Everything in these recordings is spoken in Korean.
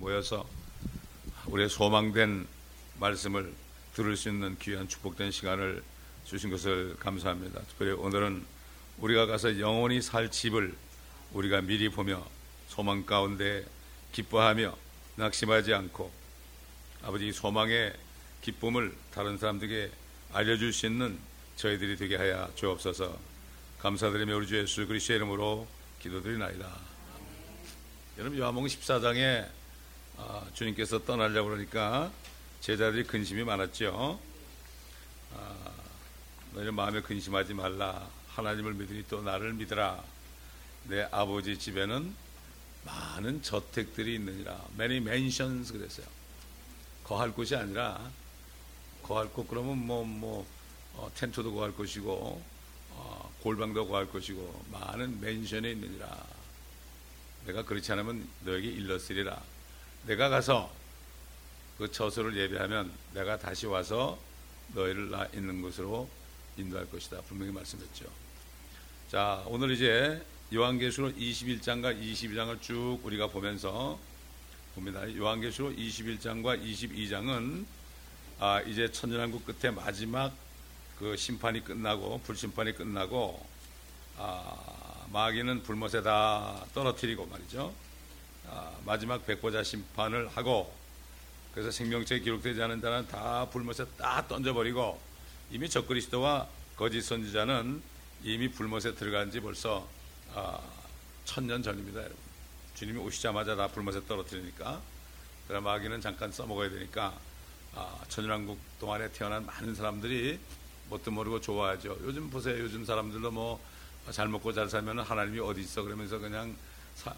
모여서 우리의 소망된 말씀을 들을 수 있는 귀한 축복된 시간을 주신 것을 감사합니다. 특별히 오늘은 우리가 가서 영원히 살 집을 우리가 미리 보며 소망 가운데 기뻐하며 낙심하지 않고 아버지 소망의 기쁨을 다른 사람들에게 알려줄 수 있는 저희들이 되게 하여 주옵소서 감사드리며 우리 주 예수 그리스도의 이름으로 기도드리나이다. 여러분 요한복음 14장에 아, 주님께서 떠나려고 그러니까 제자들이 근심이 많았죠. 아, 너희 마음에 근심하지 말라. 하나님을 믿으니 또 나를 믿으라. 내 아버지 집에는 많은 저택들이 있느니라. Many mansions 그랬어요. 거할 곳이 아니라 거할 곳 그러면 뭐뭐 뭐, 어, 텐트도 거할 곳이고 어, 골방도 거할 곳이고 많은 맨션에 있느니라. 내가 그렇지 않으면 너에게 일렀으리라. 내가 가서 그 처소를 예배하면 내가 다시 와서 너희를 나 있는 곳으로 인도할 것이다. 분명히 말씀했죠. 자, 오늘 이제 요한계시록 21장과 22장을 쭉 우리가 보면서 봅니다. 요한계시록 21장과 22장은 아, 이제 천년왕국 끝에 마지막 그 심판이 끝나고 불심판이 끝나고 아, 마귀는 불못에 다 떨어뜨리고 말이죠. 아, 마지막 백보자 심판을 하고 그래서 생명체에 기록되지 않은 자는 다 불못에 딱 던져버리고 이미 적그리스도와 거짓 선지자는 이미 불못에 들어간 지 벌써 아, 천년 전입니다, 여러분. 주님이 오시자마자 다 불못에 떨어뜨리니까 그럼 마귀는 잠깐 써먹어야 되니까 아, 천년왕국 동안에 태어난 많은 사람들이 뭣도 모르고 좋아하죠. 요즘 보세요. 요즘 사람들도 뭐 잘 먹고 잘 살면 하나님이 어디 있어 그러면서 그냥 사,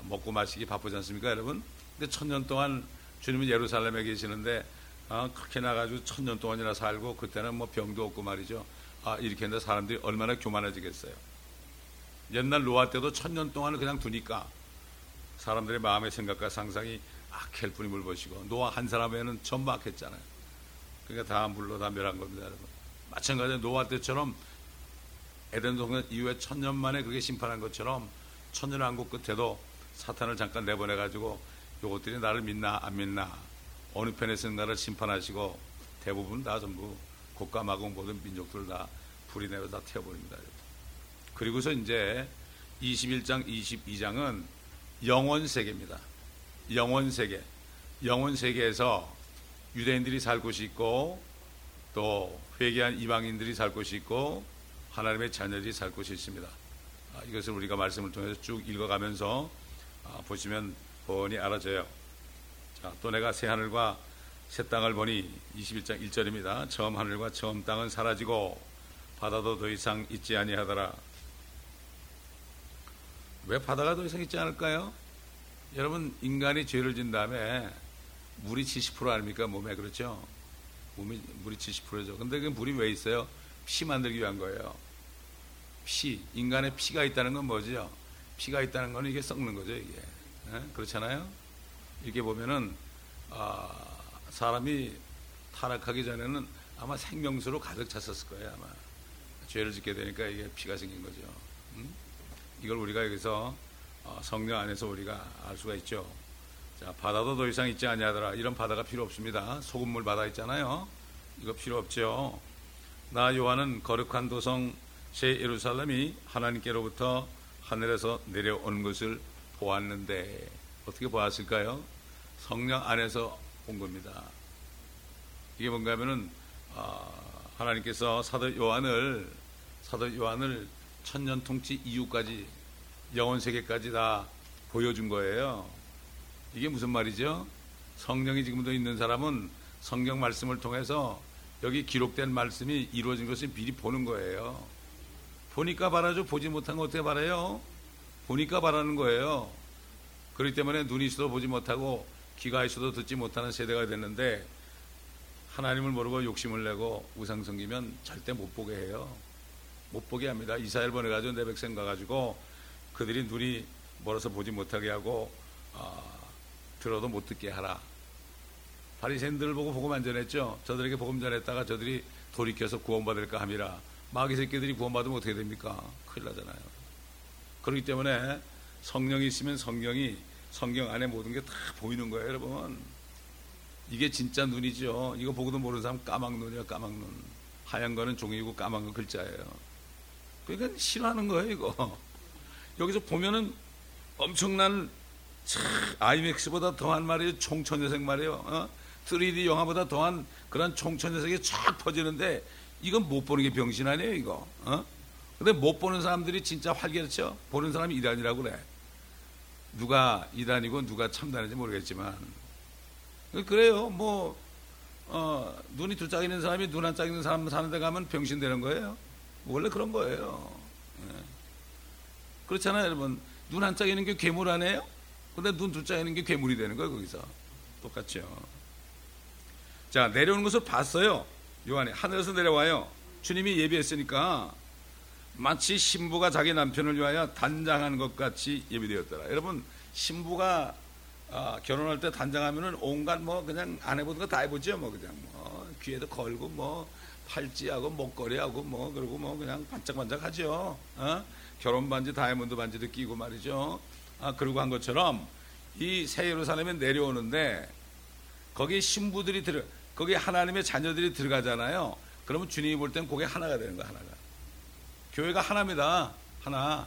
먹고 마시기 바쁘지 않습니까, 여러분? 근데 천년 동안 주님은 예루살렘에 계시는데 아, 그렇게 나가지고 천년 동안이나 살고 그때는 뭐 병도 없고 말이죠. 아, 이렇게 했는데 사람들이 얼마나 교만해지겠어요. 옛날 노아 때도 천년 동안을 그냥 두니까 사람들의 마음의 생각과 상상이 악할 뿐이 물보시고 노아 한 사람 외에는 전부 악했잖아요. 그러니까 다 물로 다 멸한 겁니다, 여러분. 마찬가지로 노아 때처럼 에덴 동산 이후에 천년 만에 그렇게 심판한 것처럼 천년 왕국 끝에도 사탄을 잠깐 내보내 가지고 요것들이 나를 믿나 안 믿나 어느 편에 서는 나를 심판하시고 대부분 다 전부 고가 마공 모든 민족들 다 불이 내려 다 태워버립니다. 그리고서 이제 21장 22장은 영원 세계입니다. 영원 세계. 영원 세계에서 유대인들이 살 곳이 있고 또 회개한 이방인들이 살 곳이 있고 하나님의 자녀들이 살 곳이 있습니다. 아, 이것을 우리가 말씀을 통해서 쭉 읽어가면서 아, 보시면 뻔히 알아져요. 자, 또 내가 새 하늘과 새 땅을 보니 21장 1절입니다. 처음 하늘과 처음 땅은 사라지고 바다도 더 이상 있지 아니하더라. 왜 바다가 더 이상 있지 않을까요? 여러분 인간이 죄를 진 다음에 물이 70% 아닙니까 몸에 그렇죠? 몸이 물이 70%죠. 근데 그 물이 왜 있어요? 피 만들기 위한 거예요. 피 인간의 피가 있다는 건 뭐죠? 피가 있다는 건 이게 썩는 거죠 이게 네? 그렇잖아요. 이렇게 보면은 아, 사람이 타락하기 전에는 아마 생명수로 가득 찼었을 거예요 아마 죄를 짓게 되니까 이게 피가 생긴 거죠. 음? 이걸 우리가 여기서 어, 성령 안에서 우리가 알 수가 있죠. 자, 바다도 더 이상 있지 아니하더라. 이런 바다가 필요 없습니다. 소금물 바다 있잖아요. 이거 필요 없죠. 나 요한은 거룩한 도성 새 예루살렘이 하나님께로부터 하늘에서 내려오는 것을 보았는데 어떻게 보았을까요? 성령 안에서 본 겁니다. 이게 뭔가 하면은 어, 하나님께서 사도 요한을 사도 요한을 천년 통치 이후까지 영원 세계까지 다 보여준 거예요. 이게 무슨 말이죠? 성령이 지금도 있는 사람은 성경 말씀을 통해서 여기 기록된 말씀이 이루어진 것을 미리 보는 거예요. 보니까 바라죠. 보지 못한 거 어떻게 바라요? 보니까 바라는 거예요. 그렇기 때문에 눈이 있어도 보지 못하고 귀가 있어도 듣지 못하는 세대가 됐는데 하나님을 모르고 욕심을 내고 우상 섬기면 절대 못 보게 해요. 못 보게 합니다. 이사엘 보내가지고 내 백성 가가지고 그들이 눈이 멀어서 보지 못하게 하고 어, 들어도 못 듣게 하라. 바리새인들을 보고 복음 안 전했죠. 저들에게 복음 전했다가 저들이 돌이켜서 구원받을까 함이라. 마귀 새끼들이 구원받으면 어떻게 됩니까? 큰일 나잖아요. 그렇기 때문에 성령이 있으면 성령이 성경 안에 모든 게 다 보이는 거예요, 여러분. 이게 진짜 눈이죠. 이거 보고도 모르는 사람 까막 눈이야, 까막 눈. 하얀 거는 종이고 까만 건 글자예요. 그러니까 싫어하는 거예요, 이거. 여기서 보면은 엄청난 아이맥스보다 더한 말이에요. 총천여색 말이에요. 어? 3D 영화보다 더한 그런 총천여색이 쫙 퍼지는데 이건 못 보는 게 병신 아니에요, 이거. 어? 근데 못 보는 사람들이 진짜 활개쳐 보는 사람이 이단이라고 그래. 누가 이단이고 누가 참단인지 모르겠지만 그래요. 뭐 어, 눈이 두 짝 있는 사람이 눈 한 짝 있는 사람 사는 데 가면 병신 되는 거예요. 원래 그런 거예요. 예. 그렇잖아요, 여러분. 눈 한 짝 있는 게 괴물 아니에요? 근데 눈 두 짝 있는 게 괴물이 되는 거예요, 거기서. 똑같죠. 자, 내려오는 것을 봤어요. 요한이 하늘에서 내려와요. 주님이 예비했으니까 마치 신부가 자기 남편을 위하여 단장하는 것 같이 예비되었더라. 여러분, 신부가 아, 결혼할 때 단장하면은 온갖 뭐 그냥 안 해보는 거 다 해보죠. 뭐 그냥 뭐 귀에도 걸고 뭐 팔찌하고 목걸이하고 뭐 그리고 뭐 그냥 반짝반짝 하죠. 어? 결혼 반지 다이아몬드 반지도 끼고 말이죠. 아, 그러고 한 것처럼 이 새 예루살렘에 내려오는데 거기 신부들이 들어 거기 하나님의 자녀들이 들어가잖아요. 그러면 주님이 볼땐 그게 하나가 되는 거야 하나가. 교회가 하나입니다. 하나.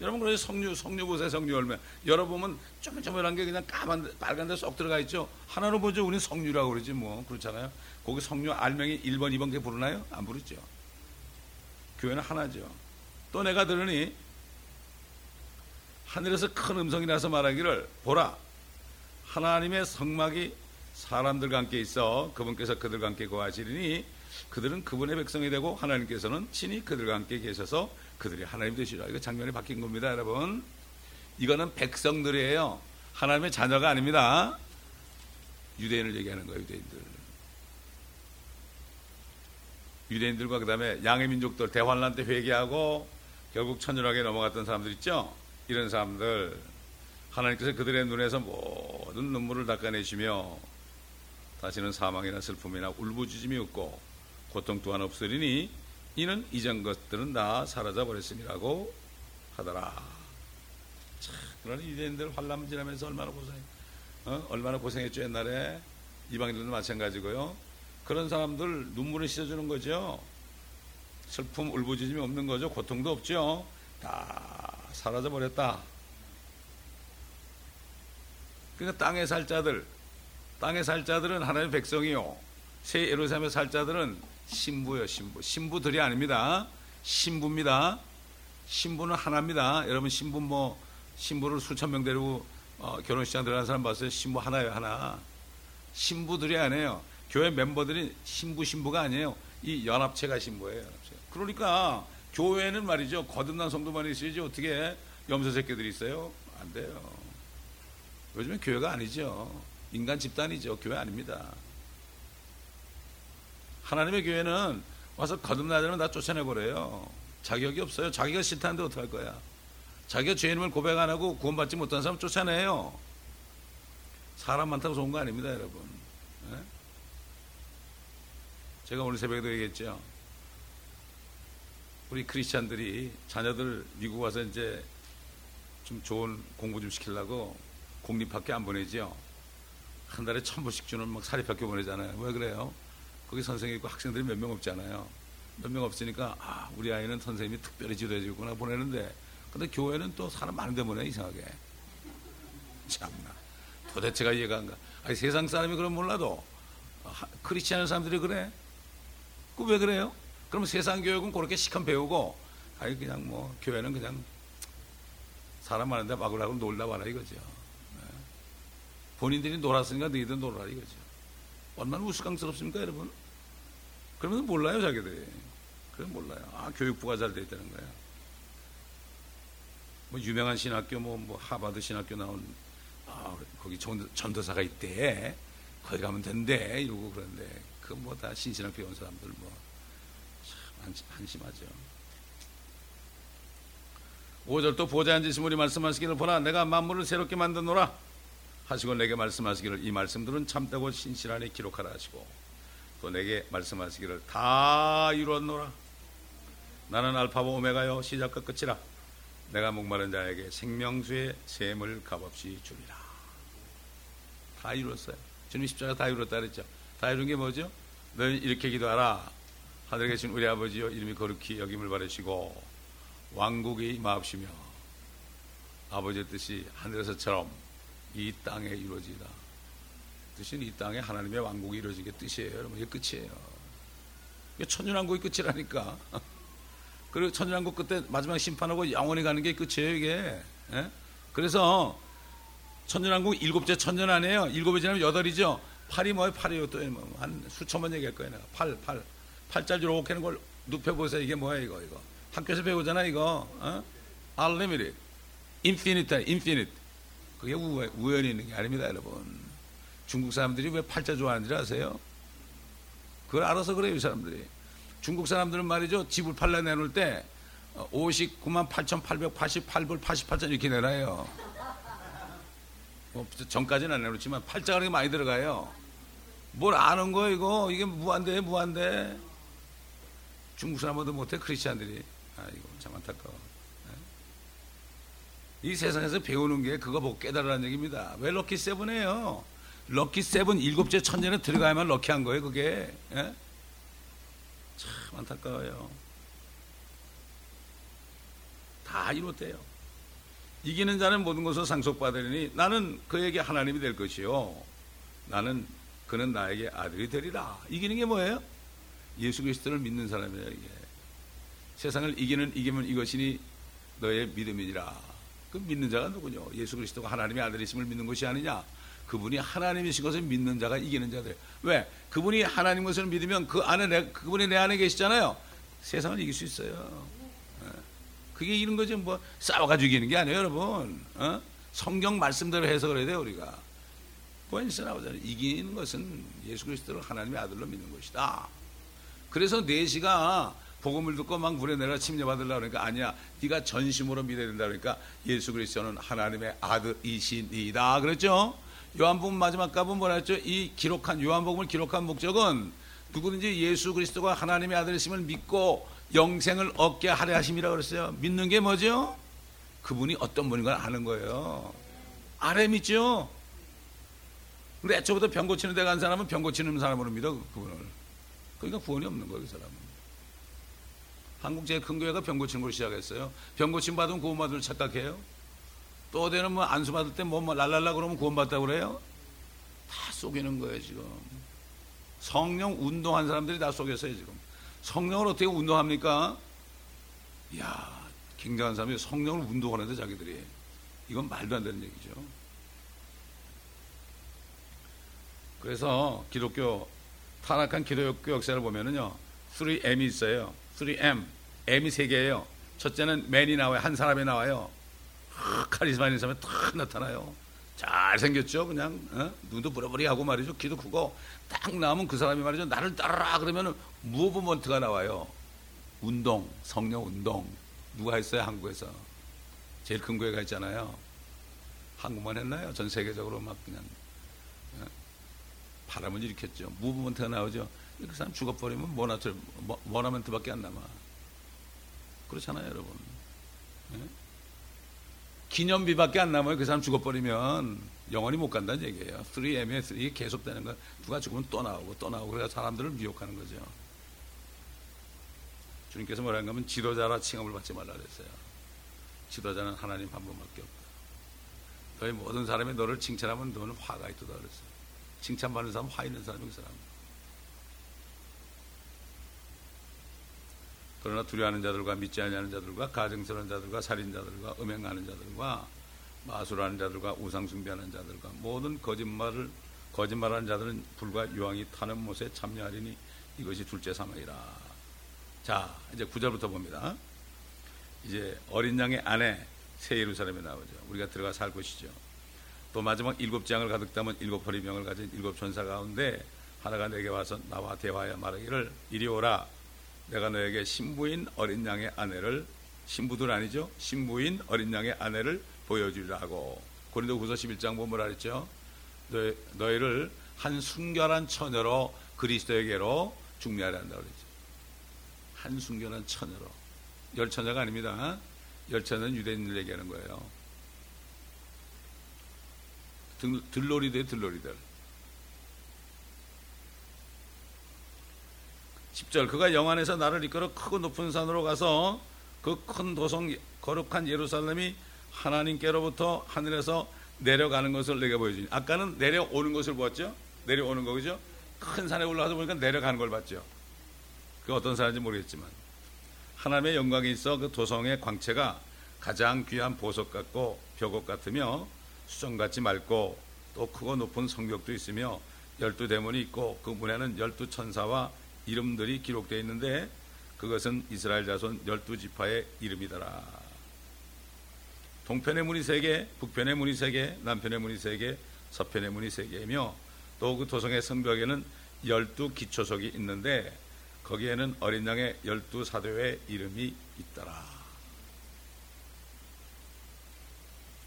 여러분 그래서 성류 성류 보세요 성류 열매. 열어보면 쪼물쪼물한 게 그냥 까만 빨간데 쏙 들어가 있죠. 하나로 보죠. 우리는 성류라고 그러지 뭐. 그렇잖아요. 거기 성류 알맹이 1번 2번 게 부르나요? 안 부르죠. 교회는 하나죠. 또 내가 들으니 하늘에서 큰 음성이 나서 말하기를 보라. 하나님의 성막이 사람들과 함께 있어 그분께서 그들과 함께 거하시리니 그들은 그분의 백성이 되고 하나님께서는 친히 그들과 함께 계셔서 그들이 하나님 되시라. 이거 장면이 바뀐 겁니다, 여러분. 이거는 백성들이에요. 하나님의 자녀가 아닙니다. 유대인을 얘기하는 거예요, 유대인들. 유대인들과 그 다음에 양의 민족들 대환란 때 회개하고 결국 천연하게 넘어갔던 사람들 있죠? 이런 사람들 하나님께서 그들의 눈에서 모든 눈물을 닦아내시며 다시는 사망이나 슬픔이나 울부짖음이 없고 고통 또한 없으리니 이는 이전 것들은 다 사라져 버렸음이라고 하더라. 참, 그런 유대인들 환란 지나면서 얼마나 고생, 어? 얼마나 고생했죠 옛날에 이방인들도 마찬가지고요. 그런 사람들 눈물을 씻어주는 거죠. 슬픔, 울부짖음이 없는 거죠. 고통도 없죠. 다 사라져 버렸다. 그러니까 땅에 살 자들, 땅에 살 자들은 하나님의 백성이요. 새 예루살렘에 살 자들은 신부요, 신부. 신부들이 아닙니다. 신부입니다. 신부는 하나입니다. 여러분 신부 뭐 신부를 수천 명 데리고 어, 결혼식장 들어가는 사람 봤어요? 신부 하나예요, 하나. 신부들이 아니에요. 교회 멤버들이 신부 신부가 아니에요. 이 연합체가 신부예요. 연합체. 그러니까 교회는 말이죠. 거듭난 성도만 있어야지 어떻게 염소 새끼들이 있어요? 안 돼요. 요즘엔 교회가 아니죠. 인간 집단이죠. 교회 아닙니다. 하나님의 교회는 와서 거듭나자면 다 쫓아내버려요. 자격이 없어요. 자기가 싫다는데 어떡할 거야. 자기가 죄인임을 고백 안 하고 구원받지 못한 사람 쫓아내요. 사람 많다고 좋은 거 아닙니다, 여러분. 네? 제가 오늘 새벽에도 얘기했죠. 우리 크리스찬들이 자녀들 미국 와서 이제 좀 좋은 공부 좀 시키려고 공립학교 안 보내죠. 한 달에 천 불씩 주는 막 사립 학교 보내잖아요. 왜 그래요? 거기 선생님 있고 학생들이 몇 명 없잖아요. 몇 명 없으니까 아 우리 아이는 선생님이 특별히 지도해주구나 보내는데 근데 교회는 또 사람 많은데 보내 이상하게 참나 도대체가 이해가 안 가. 아니 세상 사람이 그럼 몰라도 크리스찬 사람들이 그래? 그 왜 그래요? 그럼 세상 교육은 그렇게 시컷 배우고 아니 그냥 뭐 교회는 그냥 사람 많은데 막으라고 놀다 와라 이거죠. 네. 본인들이 놀았으니까 너희들 놀아라 이거죠. 얼마나 우스꽝스럽습니까, 여러분? 그러면 몰라요, 자기들이. 그럼 몰라요. 아, 교육부가 잘 돼 있다는 거야. 뭐, 유명한 신학교, 뭐, 뭐, 하바드 신학교 나온, 아, 거기 전, 전도 사가 있대. 거기 가면 된대. 이러고 그러는데, 그건 뭐다 신신학교 온 사람들 뭐, 참, 한심하죠. 5절 또 보좌 앉으신 분이 말씀하시기를 보라 내가 만물을 새롭게 만드노라 하시고 내게 말씀하시기를 이 말씀들은 참되고 신실하니 기록하라 하시고 또 내게 말씀하시기를 다 이루었노라 나는 알파고 오메가요 시작과 끝이라 내가 목마른 자에게 생명수의 샘을 값없이 주리라. 다 이뤘어요. 주님 십자가 다 이뤘다 그랬죠. 다 이룬 게 뭐죠? 너는 이렇게 기도하라. 하늘에 계신 우리 아버지여 이름이 거룩히 여김을 바르시고 왕국이 임하옵시며 아버지의 뜻이 하늘에서처럼 이 땅에 이루어지다. 뜻은 이 땅에 하나님의 왕국이 이루어지게 뜻이에요. 여러분, 이게 끝이에요. 이게 천년왕국이 끝이라니까. 그리고 천년왕국 끝에 마지막 심판하고 영원히 가는 게 끝이에요, 이게. 예? 그래서 천년왕국 일곱째 천년 아니에요. 일곱이 지나면 여덟이죠. 팔이 뭐예요? 팔이요. 또한 뭐 수천 번 얘기할 거예요. 내가. 팔, 팔. 팔자를 이렇게 하는 걸 눕혀보세요. 이게 뭐야, 이거, 이거. 학교에서 배우잖아, 이거. 어? unlimited. infinite, infinite. 그게 우연히 있는 게 아닙니다, 여러분. 중국 사람들이 왜 팔자 좋아하는지 아세요? 그걸 알아서 그래요, 이 사람들이. 중국 사람들은 말이죠, 집을 팔려 내놓을 때 59만 8,888불 88전 이렇게 내놔요. 뭐 전까지는 안 내놓지만 팔자가 그렇게 많이 들어가요. 뭘 아는 거 이거 이게 무한대 무한대. 중국 사람들도 못해 크리스찬들이. 아 이거 참 안타까워. 네? 이 세상에서 배우는 게 그거 보고 깨달으라는 얘기입니다. 왜 lucky seven이에요? lucky seven 일곱째 천년에 들어가야만 lucky한 거예요, 그게. 예? 참 안타까워요. 다 이렇대요. 이기는 자는 모든 것을 상속받으리니 나는 그에게 하나님이 될 것이요. 나는 그는 나에게 아들이 되리라. 이기는 게 뭐예요? 예수 그리스도를 믿는 사람이에요, 이게. 세상을 이기는 이기면 이것이니 너의 믿음이니라. 그 믿는 자가 누구냐? 예수 그리스도가 하나님의 아들이심을 믿는 것이 아니냐? 그분이 하나님이신 것을 믿는 자가 이기는 자들. 왜? 그분이 하나님 것을 믿으면 그 안에 내, 그분이 내 안에 계시잖아요. 세상을 이길 수 있어요. 예. 그게 이런 거지 뭐 싸워가지고 이기는 게 아니에요, 여러분. 어? 성경 말씀대로 해석을 해야 돼요, 우리가. 포인트 나오잖아요. 이기는 것은 예수 그리스도를 하나님의 아들로 믿는 것이다. 그래서 내시가 복음을 듣고 막 물에 내려 침례받으려고 그러니까 아니야. 네가 전심으로 믿어야 된다 그러니까 예수 그리스도는 하나님의 아들이시니다. 그랬죠? 요한복음 마지막 갑은 뭐라 했죠? 이 기록한 요한복음을 기록한 목적은 누구든지 예수 그리스도가 하나님의 아들이심을 믿고 영생을 얻게 하려 하심이라 그랬어요. 믿는 게 뭐죠? 그분이 어떤 분인 걸 아는 거예요. 아래 믿죠? 근데 애초부터 병 고치는 데 간 사람은 병 고치는 사람으로 믿어, 그분을. 그러니까 구원이 없는 거예요, 그 사람은. 한국 제일 큰 교회가 병 고치는 걸 시작했어요. 병 고침 받으면 구원받을 착각해요. 또 어디는 뭐 안수 받을 때뭐 뭐 랄랄라 그러면 구원받다 그래요? 다 속이는 거예요 지금. 성령 운동한 사람들이 다 속였어요 지금. 성령을 어떻게 운동합니까? 이야 굉장한 사람이 성령을 운동하는데 자기들이 이건 말도 안 되는 얘기죠. 그래서 기독교 타락한 기독교 역사를 보면은요 3M이 있어요. 3M M이 세 개예요. 첫째는 맨이 나와요. 한 사람이 나와요. 카리스마 있는 사람이 탁 나타나요. 잘생겼죠. 그냥 어? 눈도 부러부리하고 말이죠. 키도 크고 딱 나오면 그 사람이 말이죠. 나를 따라라 그러면 무브먼트가 나와요. 운동, 성령 운동. 누가 했어요? 한국에서. 제일 큰 교회가 있잖아요. 한국만 했나요? 전 세계적으로 막 그냥 어? 바람을 일으켰죠. 무브먼트가 나오죠. 그 사람 죽어버리면 모나트, 모나멘트밖에 안 남아. 그렇잖아요, 여러분. 네? 기념비밖에 안 남아요. 그 사람 죽어버리면 영원히 못 간다는 얘기예요. 3M에 이게 계속되는 거 누가 죽으면 또 나오고 또 나오고 그래서 사람들을 미혹하는 거죠. 주님께서 뭐라는 가면 지도자라 칭함을 받지 말라 그랬어요. 지도자는 하나님 한 분밖에 없다. 너희 모든 사람이 너를 칭찬하면 너는 화가 있다 그랬어요. 칭찬받는 사람은 화 있는 사람이 그 사람. 그러나 두려워하는 자들과 믿지 않는 자들과 가증스러운 자들과 살인자들과 음행하는 자들과 마술하는 자들과 우상숭배하는 자들과 모든 거짓말을 거짓말하는 자들은 불과 유황이 타는 못에 참여하리니 이것이 둘째 사망이라. 자, 이제 구절부터 봅니다. 이제 어린 양의 아내 새 예루살렘에 나오죠. 우리가 들어가 살 곳이죠. 또 마지막 일곱 장을 가득 담은 일곱 허리병을 가진 일곱 천사 가운데 하나가 내게 와서 나와 대화하여 말하기를 이리 오라 내가 너에게 신부인 어린 양의 아내를 신부들 아니죠? 신부인 어린 양의 아내를 보여주리라고 고린도후서 11장 보면 뭐라 그랬죠? 너희, 너희를 한 순결한 처녀로 그리스도에게로 중매하려 한다고 그랬죠. 한 순결한 처녀로 열 처녀가 아닙니다. 열차는 유대인들 얘기하는 거예요. 들, 들놀이들 들놀이들. 10절 그가 영안에서 나를 이끌어 크고 높은 산으로 가서 그 큰 도성 거룩한 예루살렘이 하나님께로부터 하늘에서 내려가는 것을 내게 보여주니 아까는 내려오는 것을 보았죠? 내려오는 거죠? 큰 산에 올라가서 보니까 내려가는 걸 봤죠. 그 어떤 산인지 모르겠지만. 하나님의 영광이 있어 그 도성의 광채가 가장 귀한 보석 같고 벽옥 같으며 수정같이 맑고 또 크고 높은 성벽도 있으며 열두 대문이 있고 그 문에는 열두 천사와 이름들이 기록되어 있는데 그것은 이스라엘 자손 열두 지파의 이름이더라. 동편의 문이 세 개, 북편의 문이 세 개, 남편의 문이 세 개, 서편의 문이 세 개이며 또 그 도성의 성벽에는 열두 기초석이 있는데 거기에는 어린 양의 열두 사도의 이름이 있더라.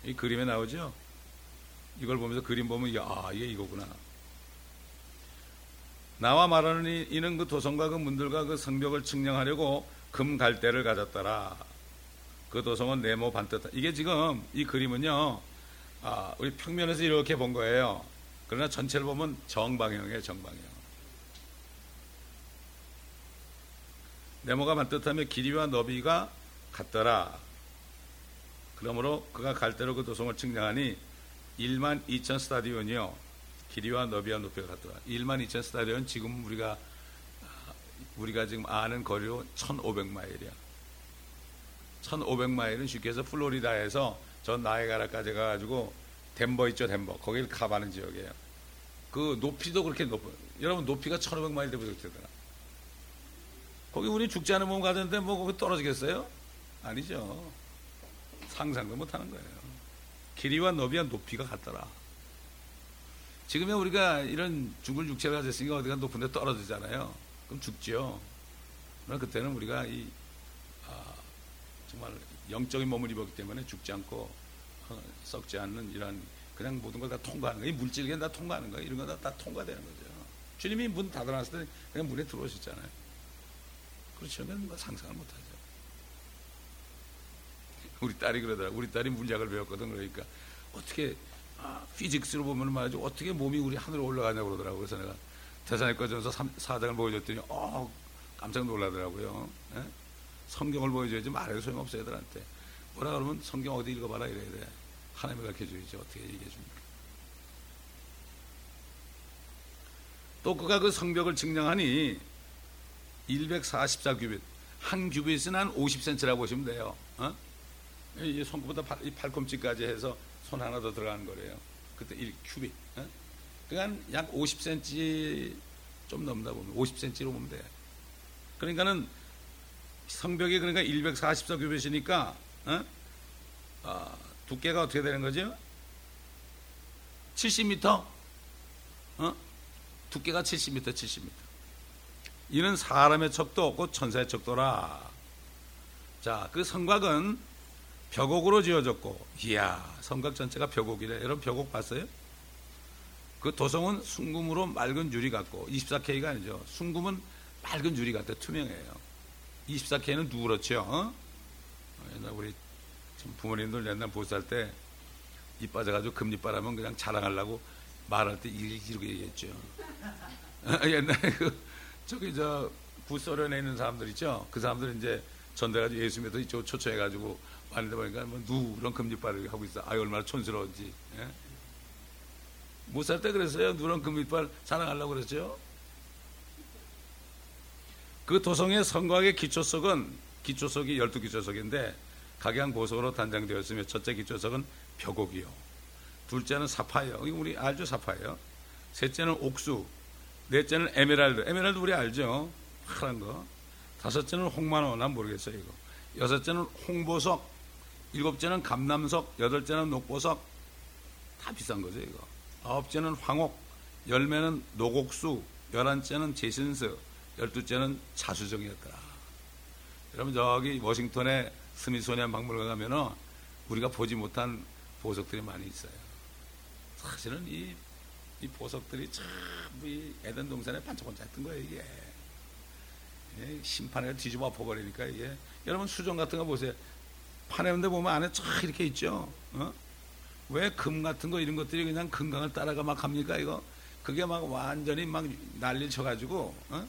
이 그림에 나오죠? 이걸 보면서 그림 보면 아 이게 이거구나. 나와 말하는 이는 그 도성과 그 문들과 그 성벽을 측량하려고 금 갈대를 가졌더라. 그 도성은 네모 반듯한 이게 지금 이 그림은요. 아, 우리 평면에서 이렇게 본 거예요. 그러나 전체를 보면 정방향이에요, 정방향. 네모가 반듯하며 길이와 너비가 같더라. 그러므로 그가 갈대로 그 도성을 측량하니 1만 2천 스타디온이요. 길이와 너비와 높이가 같더라. 1만 2천 스타디온 지금 우리가 우리가 지금 아는 거리로 1,500마일이야. 1,500마일은 쉽게 해서 플로리다에서 저 나이가라까지 가가지고 덴버 있죠, 덴버. 거기를 가바는 지역이에요. 그 높이도 그렇게 높아요. 여러분 높이가 1,500마일 되면 되더라. 거기 우리 죽지 않은 몸 가는데 뭐 거기 떨어지겠어요? 아니죠. 상상도 못 하는 거예요. 길이와 너비와 높이가 같더라. 지금에 우리가 이런 죽을 육체를 가졌으니까 어디가 높은 데 떨어지잖아요. 그럼 죽죠. 그러나 그때는 우리가 이, 아, 정말 영적인 몸을 입었기 때문에 죽지 않고 어, 썩지 않는 이런 그냥 모든 걸 다 통과하는 거예요. 물질계 다 통과하는 거예요. 이런 거 다 다 통과되는 거죠. 주님이 문 닫아놨을 때 그냥 문에 들어오셨잖아요. 그건 뭐 상상을 못 하죠. 우리 딸이 그러더라. 우리 딸이 물리학을 배웠거든. 그러니까 어떻게 아, 피직스로 보면 말이죠. 어떻게 몸이 우리 하늘에 올라가냐고 그러더라고요. 그래서 내가 대산에 꺼져서 사장을 보여줬더니 어 깜짝 놀라더라고요. 예? 성경을 보여줘야지 말해도 소용없어요 애들한테. 뭐라 그러면 성경 어디 읽어봐라 이래야 돼. 하나님이 가르쳐 줘야지 어떻게 얘기해 줍니까. 또 그가 그 성벽을 측량하니 144규빗 한 규빗은 한 50cm라고 보시면 돼요. 어? 이 손끝보다 팔, 이 팔꿈치까지 해서 손 하나 더 들어가는 거래요. 그때 1큐빗. 어? 그러니까 약 50cm 좀 넘다 보면 50cm로 보면 돼. 그러니까는 성벽이 그러니까 144규빗이니까 어? 아, 두께가 어떻게 되는 거죠? 70m. 어? 두께가 70m, 70m. 이는 사람의 척도 없고 천사의 척도라. 자, 그 성곽은 벽옥으로 지어졌고, 이야, 성곽 전체가 벽옥이래. 여러분 벽옥 봤어요? 그 도성은 순금으로 맑은 유리 같고, 24K가 아니죠. 순금은 맑은 유리 같아, 투명해요. 24K는 누렇죠. 어? 옛날 우리 부모님들 옛날 보살 때, 입 빠져가지고 금리빨 하면 그냥 자랑하려고 말할 때 이렇게 얘기했죠. 옛날에 그, 저기 저 구소련에 있는 사람들 있죠. 그 사람들 이제 전대가지고 예수 믿어 초청해가지고 왔는데 보니까 뭐 누런 금리빨을 하고 있어. 아유 얼마나 촌스러운지. 예? 못살 때 그랬어요. 누런 금리빨 자랑하려고 그랬죠. 그 도성의 성곽의 기초석은 기초석이 열두 기초석인데 각양 보석으로 단장되었으며 첫째 기초석은 벽옥이요. 둘째는 사파이어요. 우리 알죠 사파이어요. 셋째는 옥수, 넷째는 에메랄드. 에메랄드 우리 알죠? 파란 거. 다섯째는 홍마노. 난 모르겠어요, 이거. 여섯째는 홍보석. 일곱째는 감람석. 여덟째는 녹보석. 다 비싼 거죠, 이거. 아홉째는 황옥. 열째는 녹옥수. 열한째는 jacinth. 열두째는 자수정이었더라. 여러분, 저기 워싱턴에 스미소니안 박물관 가면은 우리가 보지 못한 보석들이 많이 있어요. 사실은 이, 이 보석들이 참, 이 에덴 동산에 반짝반짝했던 거예요, 이게. 예, 심판을 뒤집어 엎어버리니까 이게. 여러분 수정 같은 거 보세요. 파내는데 보면 안에 쫙 이렇게 있죠. 어? 왜금 같은 거 이런 것들이 그냥 금강을 따라가 막 갑니까 이거? 그게 막 완전히 막 난리 쳐가지고 어?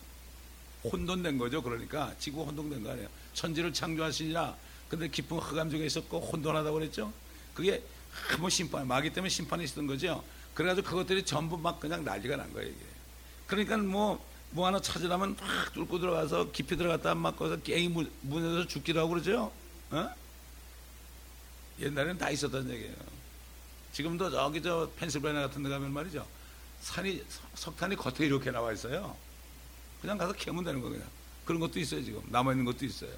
혼돈된 거죠. 그러니까 지구 혼돈된 거 아니에요. 천지를 창조하시니라. 근데 깊은 흑암 중에 있었고 혼돈하다고 그랬죠. 그게 뭐 심판 마귀 때문에 심판이 있었던 거죠. 그래가지고 그것들이 전부 막 그냥 난리가 난 거예요 이게. 그러니까 뭐, 뭐 하나 찾으려면 막 뚫고 들어가서 깊이 들어갔다 막 거기서 문- 문에서 죽기도 하고 그러죠. 어? 옛날에는 다 있었던 얘기예요. 지금도 저기 저 펜실베니아 같은 데 가면 말이죠. 산이 석- 석탄이 겉에 이렇게 나와 있어요. 그냥 가서 캐면 되는 거예요. 그런 것도 있어요 지금 남아 있는 것도 있어요.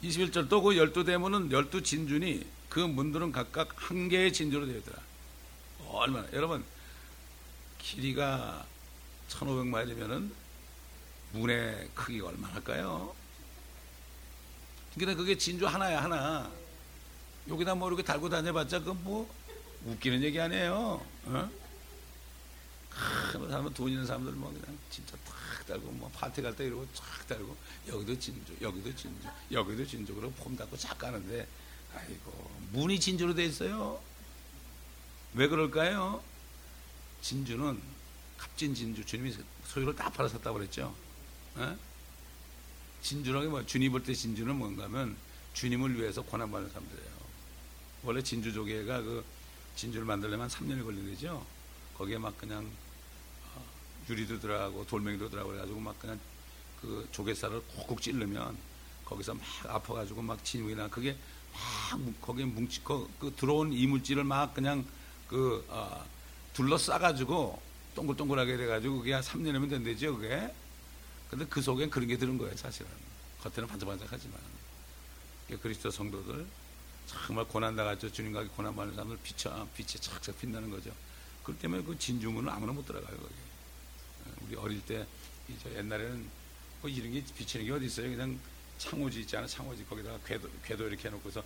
이십일 절또그 열두 대문은 열두 진준이 그 문들은 각각 한 개의 진주로 되어 있더라. 얼마나 여러분 길이가 1500마일이면은 문의 크기가 얼마나 할까요? 근데 그게 진주 하나야 하나. 여기다 뭐 이렇게 달고 다녀봤자 그건 뭐 웃기는 얘기 아니에요. 어? 큰 사람은 돈 있는 사람들 뭐 그냥 진짜 탁 달고 뭐 파티 갈 때 이러고 쫙 달고 여기도 진주 여기도 진주 여기도 진주 그러고 폼 닫고 쫙 가는데 아이고 문이 진주로 돼 있어요. 왜 그럴까요? 진주는 값진 진주 주님이 소유를 다 팔아섰다고 그랬죠. 어? 진주라는 게 뭐, 주님 볼 때 진주는 뭔가 하면 주님을 위해서 고난받는 사람들이에요. 원래 진주조개가 그 진주를 만들려면 3년이 걸린대죠. 거기에 막 그냥 어, 유리도 들어가고 돌멩이도 들어가고 그래가지고 막 그냥 그 조개살을 콕콕 찌르면 거기서 막 아파가지고 막 진위나 그게 막 뭉- 거기에 뭉치 그, 그 들어온 이물질을 막 그냥 그 어, 둘러싸가지고 동글동글하게 돼가지고 그게 한 3년이면 된대죠 그게. 근데 그 속엔 그런 게 들은 거예요 사실은. 겉에는 반짝반짝하지만. 그러니까 그리스도 성도들 정말 고난당하죠. 주님과 고난받는 사람들 빛이, 빛이 착착 빛나는 거죠. 그렇기 때문에 그 진주문은 아무나 못 들어가요, 거기. 어, 우리 어릴 때, 이제 옛날에는 뭐 이런 게 비치는 게 어디 있어요. 그냥 창호지 있잖아, 창호지. 거기다가 궤도, 궤도 이렇게 해놓고서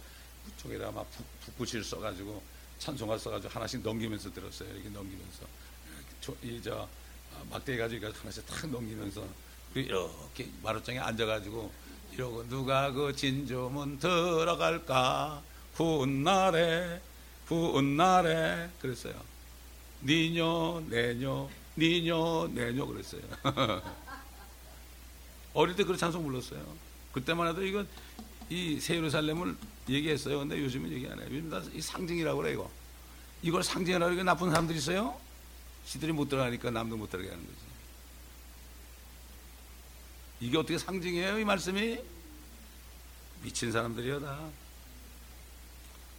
그쪽에다가 막 붓, 붓구치를 써가지고 찬송가 써가지고 하나씩 넘기면서 들었어요. 이렇게 넘기면서. 저, 이, 저, 아, 막대기 가지고 하나씩 탁 넘기면서 이렇게 마루장에 앉아가지고 이러고 누가 그 진주문 들어갈까 훗날에 훗날에 그랬어요. 니녀 내녀 니녀 내녀 그랬어요. 어릴 때 그런 찬송 불렀어요. 그때만 해도 이건 이 세예루살렘을 얘기했어요. 근데 요즘은 얘기 안 해요. 요즘 다 이 상징이라고 그래 이거. 이걸 상징이라고 이게 나쁜 사람들이 있어요? 지들이 못 들어가니까 남도 못 들어가게 하는 거지. 이게 어떻게 상징이에요, 이 말씀이? 미친 사람들이요, 다.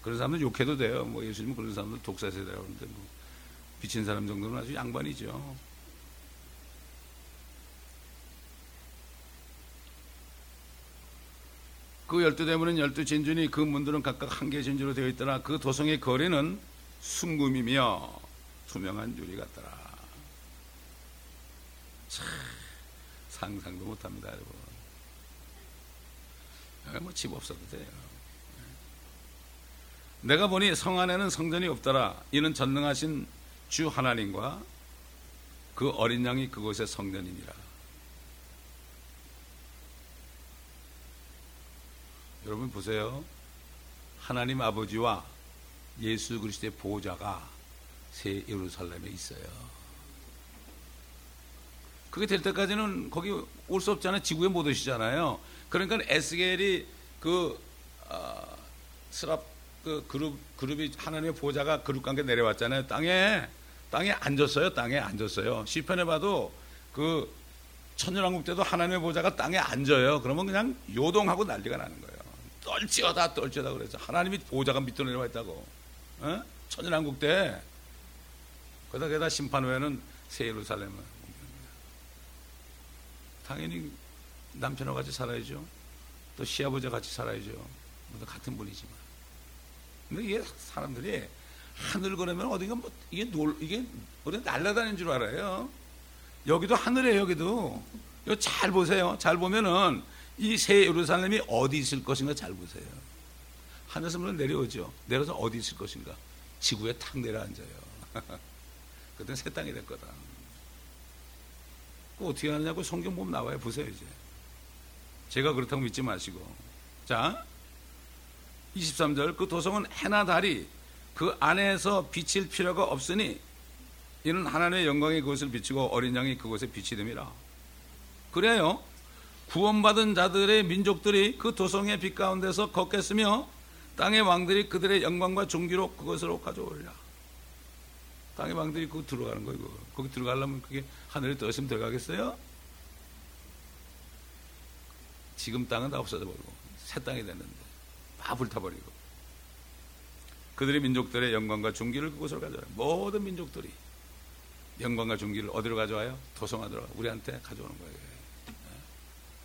그런 사람들 욕해도 돼요. 뭐 예수님은 그런 사람들 독사 세대라고 하는데 뭐 미친 사람 정도는 아주 양반이죠. 그 열두 대문은 열두 진주니 그 문들은 각각 한 개의 진주로 되어 있더라. 그 도성의 거리는 순금이며 투명한 유리 같더라. 참 상상도 못합니다, 여러분. 뭐 집 없어도 돼요. 내가 보니 성 안에는 성전이 없더라. 이는 전능하신 주 하나님과 그 어린 양이 그곳의 성전이니라. 여러분 보세요. 하나님 아버지와 예수 그리스도의 보호자가 새 예루살렘에 있어요. 그게 될 때까지는 거기 올 수 없잖아요. 지구에 못 오시잖아요. 그러니까 에스겔이 그 어, 스랍 그 그룹 그룹이 하나님의 보호자가 그룹 관계 내려왔잖아요. 땅에 땅에 앉았어요. 땅에 앉았어요. 시편에 봐도 그 천년왕국 때도 하나님의 보호자가 땅에 앉아요. 그러면 그냥 요동하고 난리가 나는 거예요. 떨지어다 떨지어다 그래서 하나님이 보호자가 밑으로 내려와 있다고. 어? 천년왕국 때 거기다 게다 심판 후에는 새 거예요. 당연히 남편과 같이 살아야죠. 또 시아버지와 같이 살아야죠. 모두 같은 분이지만. 근데 이게 사람들이 하늘 걸으면 어딘가 뭐 이게 놀 이게 어디 날아다니는 줄 알아요. 여기도 하늘이에요. 여기도. 이거 잘 보세요. 잘 보면은 이 새 예루살렘이 어디 있을 것인가 잘 보세요. 하늘에서 물론 내려오죠. 내려서 어디 있을 것인가. 지구에 탁 내려앉아요. 그때 새 땅이 될 거다. 그 어떻게 하느냐고 성경 보면 나와요. 보세요 이제. 제가 그렇다고 믿지 마시고. 자, 23절 그 도성은 해나 달이 그 안에서 비칠 필요가 없으니 이는 하나님의 영광이 그것을 비치고 어린 양이 빛이 됨이라. 그래요. 구원받은 자들의 민족들이 그 도성의 빛 가운데서 걷겠으며 땅의 왕들이 그들의 영광과 존귀로 그것으로 가져오리라. 땅의 왕들이 그 들어가는 거예요. 거기 들어가려면 그게 하늘에 떠있으면 들어가겠어요? 지금 땅은 다 없어져 버리고 새 땅이 됐는데 다 불타버리고 그들의 민족들의 영광과 존귀를 그곳으로 가져와요. 모든 민족들이 영광과 존귀를 어디로 가져와요? 도성하더라. 우리한테 가져오는 거예요. 네.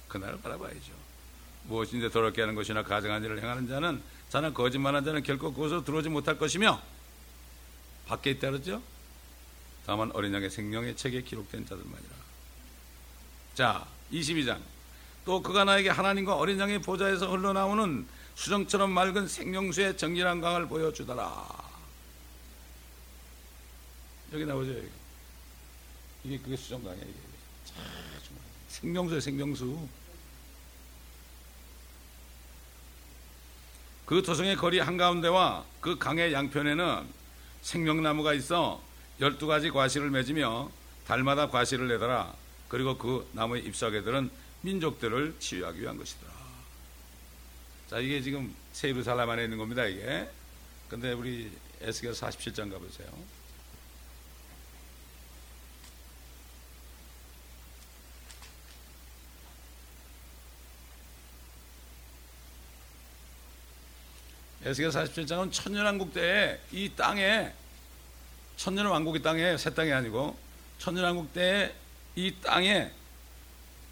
그날을 바라봐야죠. 무엇인데 더럽게 하는 것이나 가증한 일을 행하는 자는 자나 거짓말하는 자는 결코 그곳으로 들어오지 못할 것이며 밖에 있다 그러죠? 다만 어린 양의 생명의 책에 기록된 자들만이라. 자, 22장. 또 그가 나에게 하나님과 어린 양의 보좌에서 흘러나오는 수정처럼 맑은 생명수의 정결한 강을 보여주더라. 여기 나오죠. 여기. 이게 그게 수정강이야. 이게. 생명수의 생명수. 그 도성의 거리 한가운데와 그 강의 양편에는 생명나무가 있어 열두 가지 과실을 맺으며 달마다 과실을 내더라. 그리고 그 나무의 잎사귀들은 민족들을 치유하기 위한 것이더라. 자, 이게 지금 새 예루살렘 안에 있는 겁니다, 이게. 근데 우리 에스겔 47장 가보세요. 에스겔 47장은 천년왕국 때에 이 땅에 천년왕국의 땅에 새 땅이 아니고 천년왕국 때에 이 땅에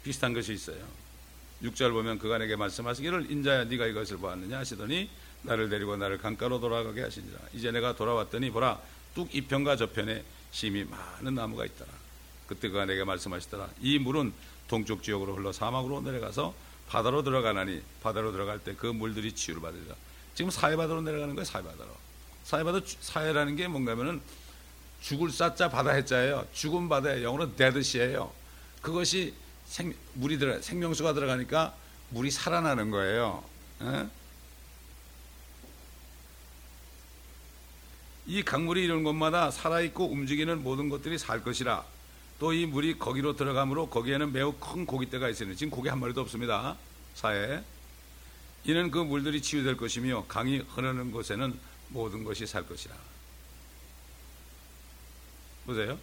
비슷한 것이 있어요. 6절 보면 그가 내게 말씀하시기를 인자야 네가 이것을 보았느냐 하시더니 나를 데리고 나를 강가로 돌아가게 하시니라. 이제 내가 돌아왔더니 보라 뚝 이편과 저편에 심이 많은 나무가 있더라. 그때 그가 내게 말씀하시더라. 이 물은 동쪽 지역으로 흘러 사막으로 내려가서 바다로 들어가나니 바다로 들어갈 때 그 물들이 치유를 받으리라. 지금 사해바다로 내려가는 거예요. 사해바다로. 사해바다 사해라는 게 뭔가면은 죽을 사자 바다 해자예요. 죽은 바다에 영어로 데드시예요. 그것이 생, 물이 들어 생명수가 들어가니까 물이 살아나는 거예요. 에? 이 강물이 이런 곳마다 살아있고 움직이는 모든 것들이 살 것이라. 또 이 물이 거기로 들어가므로 거기에는 매우 큰 고깃대가 있으니 지금 고기 한 마리도 없습니다. 사에. 이는 그 물들이 치유될 것이며 강이 흐르는 곳에는 모든 것이 살 것이라. 보세요.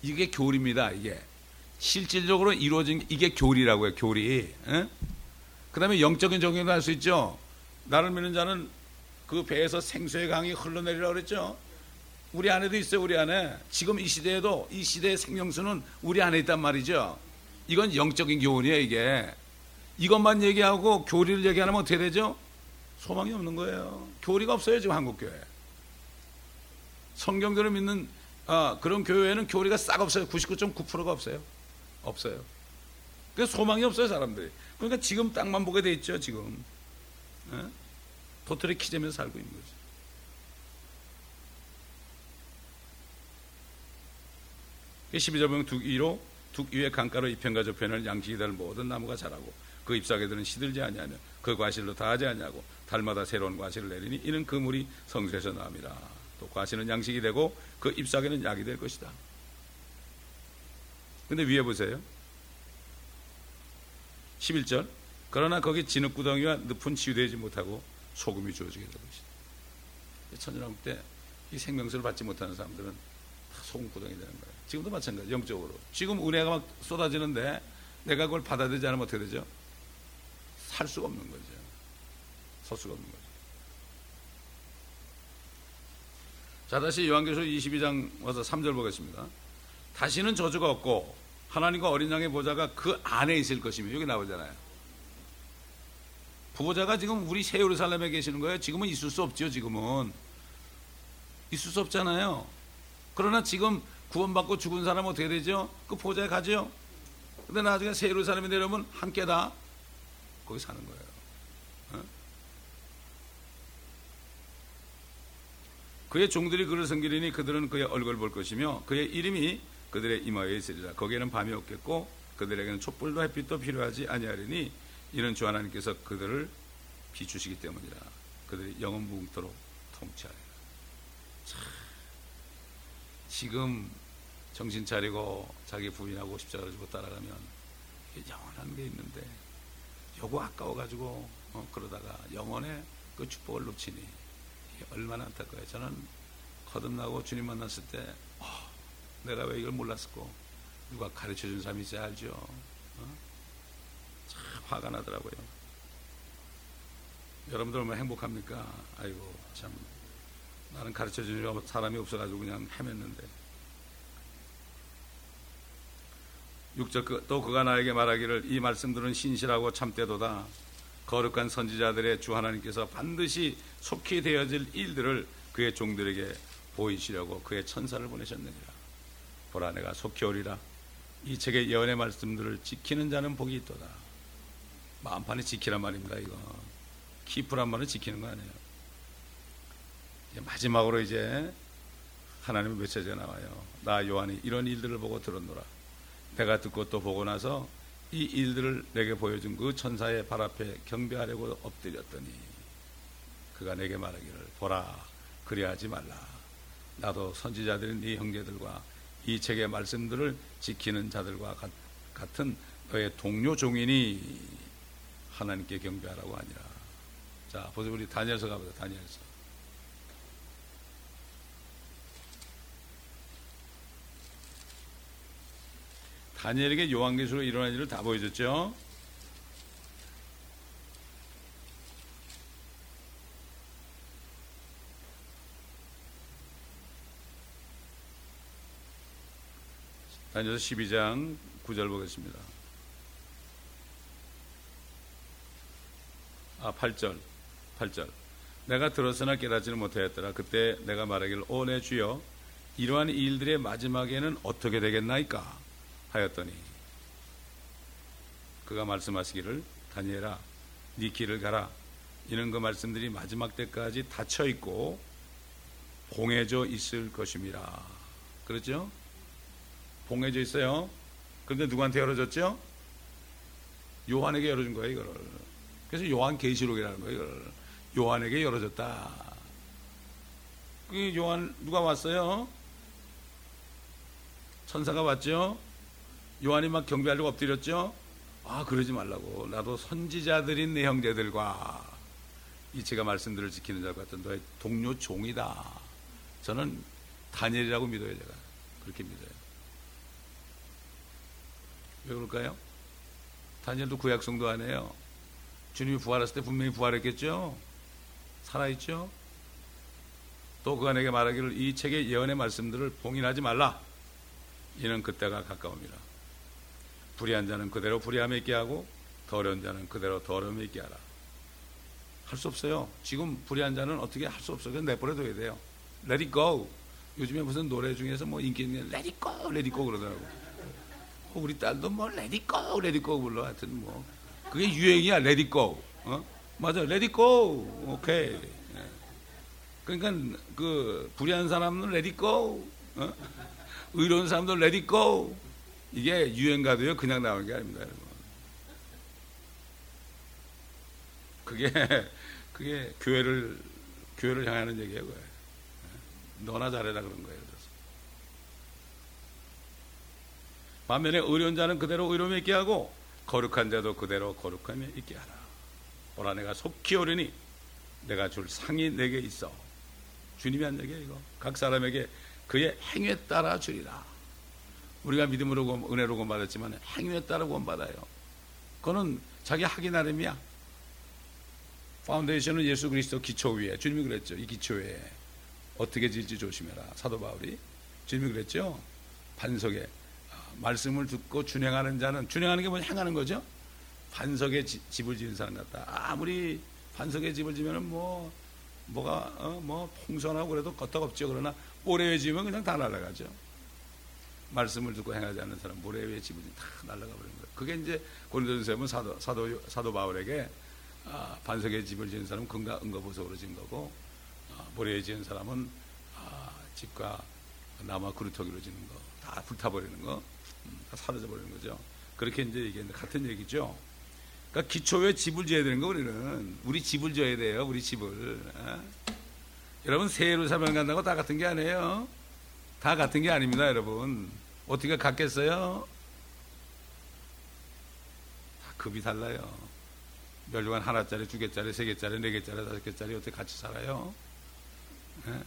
이게 교리입니다. 이게 실질적으로 이루어진 이게 교리라고요. 교리. 그 다음에 영적인 적용도 할 수 있죠. 나를 믿는 자는 그 배에서 생수의 강이 흘러내리라 그랬죠. 우리 안에도 있어요. 우리 안에 지금 이 시대에도 이 시대의 생명수는 우리 안에 있단 말이죠. 이건 영적인 교훈이에요. 이게 이것만 얘기하고 교리를 얘기하면 어떻게 되죠? 소망이 없는 거예요. 교리가 없어요. 지금 한국 교회. 성경대로 믿는 아, 그런 교회에는 교리가 싹 없어요. 99.9%가 없어요. 없어요. 그래서 소망이 없어요, 사람들이. 그러니까 지금 땅만 보게 돼 있죠, 지금. 에? 도토리 키재면서 살고 있는 거죠. 그 12절 보면 둑 위로 둑 위에 강가로 이편과 저편을 양식이 될 모든 나무가 자라고 그 잎사귀들은 시들지 아니하며 그 과실로 다하지 아니하고 달마다 새로운 과실을 내리니 이는 그 물이 성수에서 나옵니다. 또 과실은 양식이 되고 그 잎사귀는 약이 될 것이다. 근데 위에 보세요. 11절. 그러나 거기 진흙구덩이와 늪은 치유되지 못하고 소금이 주어지게 될 것이다. 천연왕국 때 이 생명수를 받지 못하는 사람들은 다 소금구덩이 되는 거예요. 지금도 마찬가지 영적으로. 지금 은혜가 막 쏟아지는데 내가 그걸 받아들이지 않으면 어떻게 되죠? 살 수가 없는 거죠. 설 수가 없는 거죠. 자, 다시 요한계시록 22장 와서 3절 보겠습니다. 다시는 저주가 없고 하나님과 어린 양의 보좌가 그 안에 있을 것이며 여기 나오잖아요. 보좌가 지금 우리 새 예루살렘에 계시는 거예요. 지금은 있을 수 없죠. 지금은 있을 수 없잖아요. 그러나 지금 구원받고 죽은 사람은 어떻게 되죠? 그 보좌에 가죠. 근데 나중에 새 예루살렘에 내려오면 함께 다 거기 사는 거예요. 어? 그의 종들이 그를 섬기리니 그들은 그의 얼굴 볼 것이며 그의 이름이 그들의 이마에 있으리라. 거기에는 밤이 없겠고 그들에게는 촛불도 햇빛도 필요하지 아니하리니 이는 주 하나님께서 그들을 비추시기 때문이라 그들이 영원 무궁토록 통치하리라 참, 지금 정신 차리고 자기 부인하고 십자가를 지고 따라가면 영원한 게 있는데 요거 아까워가지고 어, 그러다가 영원의 그 축복을 놓치니 얼마나 안타까워요. 저는 거듭나고 주님 만났을 때 어, 내가 왜 이걸 몰랐을까? 누가 가르쳐 준 사람이 있어야 알죠. 어? 참 화가 나더라고요. 여러분들 얼마나 행복합니까? 아이고 참. 나는 가르쳐 주는 사람이 없어가지고 그냥 헤맸는데 6절 또 그가 나에게 말하기를 이 말씀들은 신실하고 참되도다. 거룩한 선지자들의 주 하나님께서 반드시 속히 되어질 일들을 그의 종들에게 보이시려고 그의 천사를 보내셨느니라. 보라 내가 속히 오리라. 이 책의 예언의 말씀들을 지키는 자는 복이 있도다. 마음판에 지키란 말입니다 이거. 키프란 말은 지키는 거 아니에요. 이제 마지막으로 이제 하나님의 메시지가 나와요. 나 요한이 이런 일들을 보고 들었노라 내가 듣고 또 보고 나서 이 일들을 내게 보여준 그 천사의 발 앞에 경배하려고 엎드렸더니 그가 내게 말하기를 보라 그리하지 말라. 나도 선지자들인 네 형제들과 이 책의 말씀들을 지키는 자들과 같, 같은 너의 동료 종인이 하나님께 경배하라고 하니라. 자 보세요. 우리 다니엘서 가보자 다니엘서 다니엘에게 요한계시로 일어난 일을 다 보여줬죠. 다니엘서 12장 9절 보겠습니다. 아, 8절. 8절. 내가 들었으나 깨닫지는 못하였더라. 그때 내가 말하기를 오 내 주여 이러한 일들의 마지막에는 어떻게 되겠나이까? 하였더니 그가 말씀하시기를 다니엘아 네 길을 가라 이는 그 말씀들이 마지막 때까지 닫혀 있고 봉해져 있을 것임이라 그렇죠? 봉해져 있어요 그런데 누구한테 열어졌죠? 요한에게 열어준 거예요 이거를 그래서 요한 계시록이라는 거예요 이걸 요한에게 열어졌다 그 요한 누가 왔어요? 천사가 왔죠? 요한이 막 경배하려고 엎드렸죠? 아, 그러지 말라고. 나도 선지자들인 내 형제들과 이 제가 말씀들을 지키는 자 같은 너의 동료 종이다. 저는 다니엘이라고 믿어요, 제가. 그렇게 믿어요. 왜 그럴까요? 다니엘도 구약성도 안 해요. 주님이 부활했을 때 분명히 부활했겠죠? 살아있죠? 또 그가 내게 말하기를 이 책의 예언의 말씀들을 봉인하지 말라. 이는 그때가 가까웁니다. 불의한 자는 그대로 불의함에 있게 하고 더러운 자는 그대로 더러움에 있게 하라. 할 수 없어요. 지금 불의한 자는 어떻게 할 수 없어요. 그냥 내버려둬야 돼요. Let it go. 요즘에 무슨 노래 중에서 뭐 인기 있는 Let it go, Let it go 그러더라고. 어, 우리 딸도 뭐 Let it go, Let it go 불러. 하여튼 뭐 그게 유행이야. Let it go. 어? 맞아. Let it go. 오케이. 예. 그러니까 그 불의한 사람은 Let it go. 어? 의로운 사람도 Let it go. 이게 유행가도요 그냥 나오는 게 아닙니다, 여러분. 그게 그게 교회를 교회를 향하는 얘기예요, 그게. 너나 잘해라 그런 거예요. 그래서. 반면에 의로운 자는 그대로 의로움에 있게 하고 거룩한 자도 그대로 거룩함에 있게 하라. 오라 내가 속히 오르니 내가 줄 상이 내게 있어. 주님이 한 얘기예요, 이거. 각 사람에게 그의 행위에 따라 주리라. 우리가 믿음으로 은혜로 구원받았지만 행위에 따라 구원받아요. 그거는 자기 하기 나름이야. 파운데이션은 예수 그리스도 기초 위에 주님이 그랬죠. 이 기초 위에 어떻게 질지 조심해라. 사도 바울이 주님이 그랬죠. 반석에 말씀을 듣고 준행하는 자는 준행하는 게 뭐냐 행하는 거죠. 반석에 지, 집을 지은 사람 같다. 아무리 반석에 집을 지면은 뭐 뭐가 어, 뭐 풍선하고 그래도 걷다없죠 그러나 모래 위에 지으면 그냥 다 날아가죠. 말씀을 듣고 행하지 않는 사람 모래 위에 집을 다 날아가 버리는 거예요. 그게 이제 고린도전서에 사도 사도 사도 바울에게 아, 반석에 집을 지은 사람은 금과 은과 보석으로 지은 거고 아, 모래 위에 지은 사람은 아, 집과 나무와 그루터기로 지는 거 다 불타버리는 거, 음, 다 사라져 버리는 거죠. 그렇게 이제 얘기했는데 같은 얘기죠. 그러니까 기초에 집을 지어야 되는 거 우리는 우리 집을 지어야 돼요. 우리 집을. 어? 여러분 새 예루살렘 간다고 다 같은 게 아니에요. 다 같은 게 아닙니다, 여러분. 어떻게 같겠어요? 다 급이 달라요. 멸류관 하나짜리, 두 개짜리, 세 개짜리, 네 개짜리, 다섯 개짜리 어떻게 같이 살아요? 예?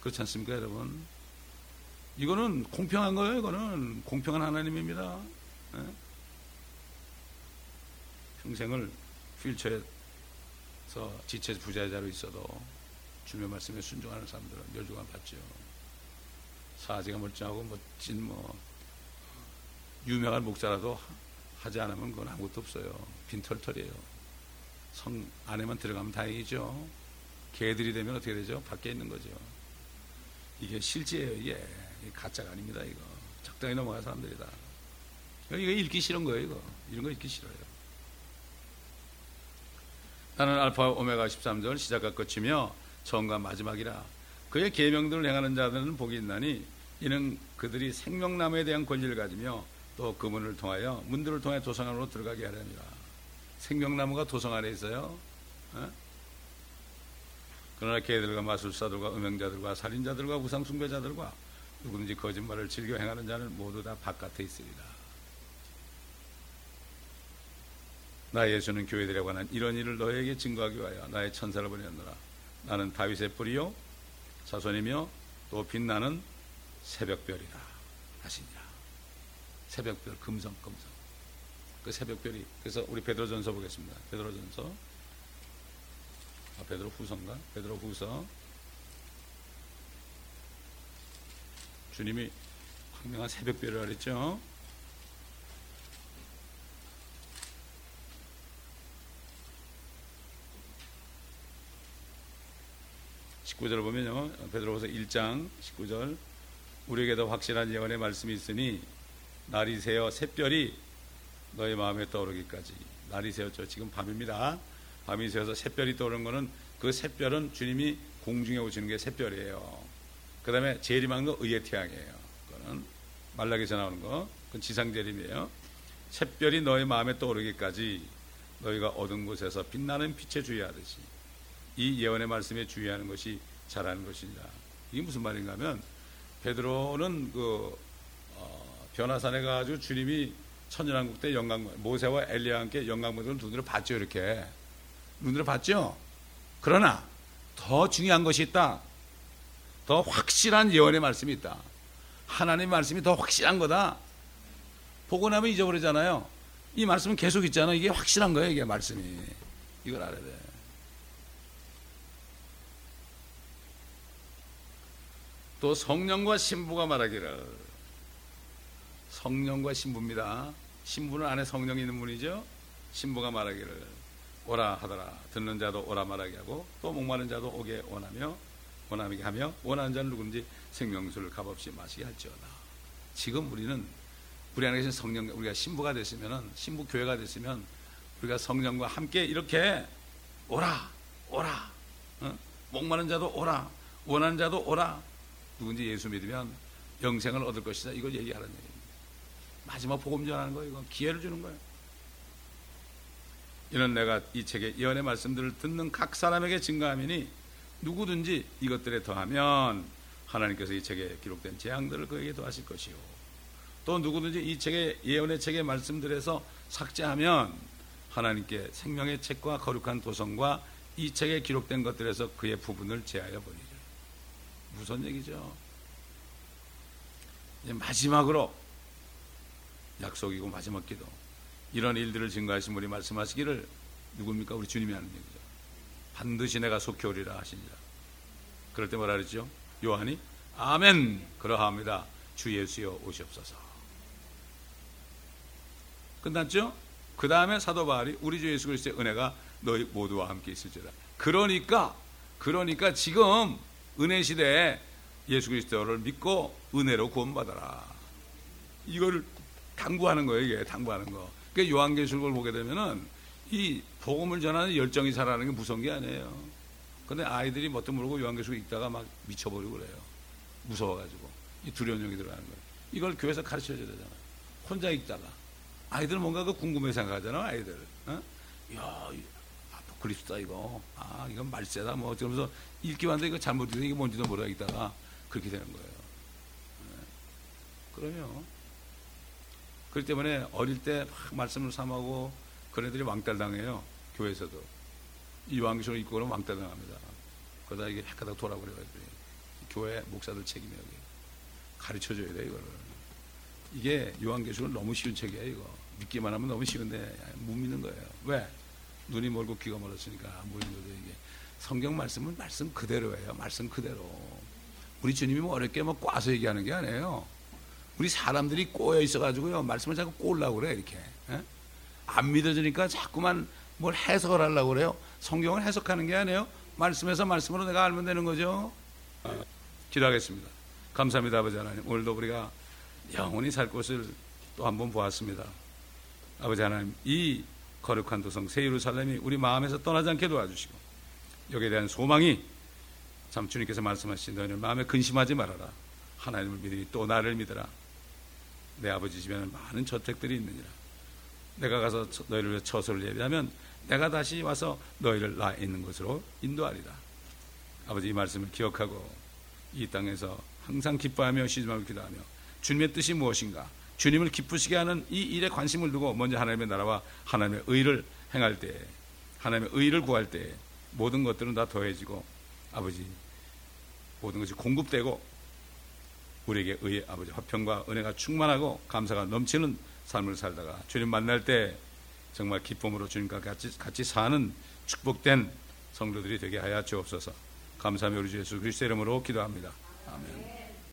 그렇지 않습니까, 여러분? 이거는 공평한 거예요, 이거는. 공평한 하나님입니다. 예? 평생을 휠체어에서 지체 부자자로 있어도 주의 말씀에 순종하는 사람들은 멸류관 받죠. 사지가 멀쩡하고 멋진 뭐 유명한 목사라도 하지 않으면 그건 아무것도 없어요. 빈털털이에요. 성 안에만 들어가면 다행이죠. 개들이 되면 어떻게 되죠? 밖에 있는 거죠. 이게 실제예요, 이게. 가짜가 아닙니다, 이거. 적당히 넘어간 사람들이다. 이거 읽기 싫은 거예요, 이거. 이런 거 읽기 싫어요. 나는 알파 오메가 13절 시작과 끝이며 처음과 마지막이라. 그의 계명들을 행하는 자들은 복이 있나니 이는 그들이 생명나무에 대한 권리를 가지며 또 그 문을 통하여 문들을 통해 도성 안으로 들어가게 하려니라. 생명나무가 도성 안에 있어요. 어? 그러나 개들과 마술사들과 음행자들과 살인자들과 우상숭배자들과 누구든지 거짓말을 즐겨 행하는 자는 모두 다 바깥에 있으리라. 나 예수는 교회들에 관한 이런 일을 너에게 증거하기 위하여 나의 천사를 보냈노라. 나는 다윗의 뿌리요 자손이며 또 빛나는 새벽별이라 하시니라. 새벽별 금성 금성. 그 새벽별이 그래서 우리 베드로전서 보겠습니다. 베드로전서 아, 베드로 후서인가? 베드로 후서 주님이 황명한 새벽별이라 그랬죠. 19절을 보면요. 베드로후서 1장 19절 우리에게도 확실한 예언의 말씀이 있으니 날이 새어 샛별이 너의 마음에 떠오르기까지 날이 새었죠. 지금 밤입니다. 밤이 새어서 샛별이 떠오르는 거는 그 샛별은 주님이 공중에 오시는 게 샛별이에요. 그 다음에 재림한 거 의의 태양이에요. 그거는 말라기서 나오는 거. 그건 지상재림이에요. 샛별이 너의 마음에 떠오르기까지 너희가 얻은 곳에서 빛나는 빛에 주의하듯이 이 예언의 말씀에 주의하는 것이 잘하는 것이니라. 이게 무슨 말인가 하면 베드로는 그 어, 변화산에 가지고 주님이 천연왕국 때 영광 모세와 엘리야와 함께 영광을 눈으로 봤죠 이렇게 눈으로 봤죠. 그러나 더 중요한 것이 있다. 더 확실한 예언의 말씀이 있다. 하나님의 말씀이 더 확실한 거다. 보고 나면 잊어버리잖아요. 이 말씀은 계속 있잖아. 이게 확실한 거예요. 이게 말씀이. 이걸 알아야 돼. 또 성령과 신부가 말하기를 성령과 신부입니다. 신부는 안에 성령이 있는 분이죠. 신부가 말하기를 오라 하더라. 듣는 자도 오라 말하게 하고 또 목마른 자도 오게 원하며 원하게 하며 원하는 자는 누군지 생명수를 값없이 마시게 할지어다. 지금 우리는 우리 안에 계신 성령 우리가 신부가 됐으면은 신부 교회가 됐으면 우리가 성령과 함께 이렇게 오라 오라 어? 목마른 자도 오라 원하는 자도 오라 누군지 예수 믿으면 영생을 얻을 것이다. 이걸 얘기하는 얘기입니다. 마지막 복음 전하는 거예요. 이건 기회를 주는 거예요. 이는 내가 이 책의 예언의 말씀들을 듣는 각 사람에게 증가하미니 누구든지 이것들에 더하면 하나님께서 이 책에 기록된 재앙들을 그에게 더하실 것이요. 또 누구든지 이 책의 예언의 책의 말씀들에서 삭제하면 하나님께 생명의 책과 거룩한 도성과 이 책에 기록된 것들에서 그의 부분을 제하여 버리죠. 무슨 얘기죠? 마지막으로 약속이고 마지막 기도 이런 일들을 증거하신 분이 말씀하시기를 누굽니까? 우리 주님이 하는 얘기죠. 반드시 내가 속히 오리라 하시니라. 그럴 때 뭐라 그랬죠? 요한이 아멘 그러합니다. 주 예수여 오시옵소서. 끝났죠? 그 다음에 사도 바울이 우리 주 예수 그리스도의 은혜가 너희 모두와 함께 있을지라. 그러니까 그러니까 지금 은혜 시대에 예수 그리스도를 믿고 은혜로 구원받아라. 이걸 당부하는 거예요, 이게 당부하는 거. 그러니까 요한계시록을 보게 되면은 이 복음을 전하는 열정이 살아나는 게 무서운 게 아니에요. 근데 아이들이 뭣도 모르고 요한계시록 읽다가 막 미쳐버리고 그래요. 무서워가지고. 이 두려운 영이 들어가는 거예요. 이걸 교회에서 가르쳐 줘야 되잖아. 혼자 읽다가. 아이들 뭔가 그 궁금해 생각하잖아 아이들. 어? 야, 이 아포크립스다 이거. 아, 이건 말세다 뭐 그러면서 읽기 왔는데 이거 잘못 읽어 이게 뭔지도 모르겠다가 그렇게 되는 거예요. 네. 그럼요. 그렇기 때문에 어릴 때 막 말씀을 삼하고 그런 애들이 왕따 당해요. 교회에서도. 이 요한계시록 읽고 그러면 왕따 당합니다. 그러다 이게 헷가닥 돌아버려가지고 교회 목사들 책임이야 이게. 가르쳐줘야 돼 이거를. 이게 요한계시록은 너무 쉬운 책이야 이거. 믿기만 하면 너무 쉬운데 못 믿는 거예요. 왜? 눈이 멀고 귀가 멀었으니까 안 보이는 거죠 이게. 성경 말씀은 말씀 그대로예요. 말씀 그대로. 우리 주님이 뭐 어렵게 뭐 꽈서 얘기하는 게 아니에요. 우리 사람들이 꼬여 있어가지고요 말씀을 자꾸 꼬으려고 그래 이렇게 예? 안 믿어지니까 자꾸만 뭘 해석을 하려고 그래요. 성경을 해석하는 게 아니에요. 말씀에서 말씀으로 내가 알면 되는 거죠. 어, 기도하겠습니다. 감사합니다 아버지 하나님. 오늘도 우리가 영원히 살 곳을 또 한번 보았습니다. 아버지 하나님 이 거룩한 도성 새 예루살렘이 우리 마음에서 떠나지 않게 도와주시고 여기에 대한 소망이 참 주님께서 말씀하신 너희는 마음에 근심하지 말아라. 하나님을 믿으니 또 나를 믿으라. 내 아버지 집에는 많은 저택들이 있느니라. 내가 가서 너희를 처소를 예비하면 내가 다시 와서 너희를 나 있는 곳으로 인도하리라. 아버지 이 말씀을 기억하고 이 땅에서 항상 기뻐하며 쉬지 말고 기도하며 주님의 뜻이 무엇인가 주님을 기쁘시게 하는 이 일에 관심을 두고 먼저 하나님의 나라와 하나님의 의를 행할 때 하나님의 의를 구할 때 모든 것들은 다 더해지고 아버지 모든 것이 공급되고 우리에게 의의 아버지 화평과 은혜가 충만하고 감사가 넘치는 삶을 살다가 주님 만날 때 정말 기쁨으로 주님과 같이, 같이 사는 축복된 성도들이 되게 하여 주옵소서 감사하며 우리 주 예수 그리스도 이름으로 기도합니다. 아멘.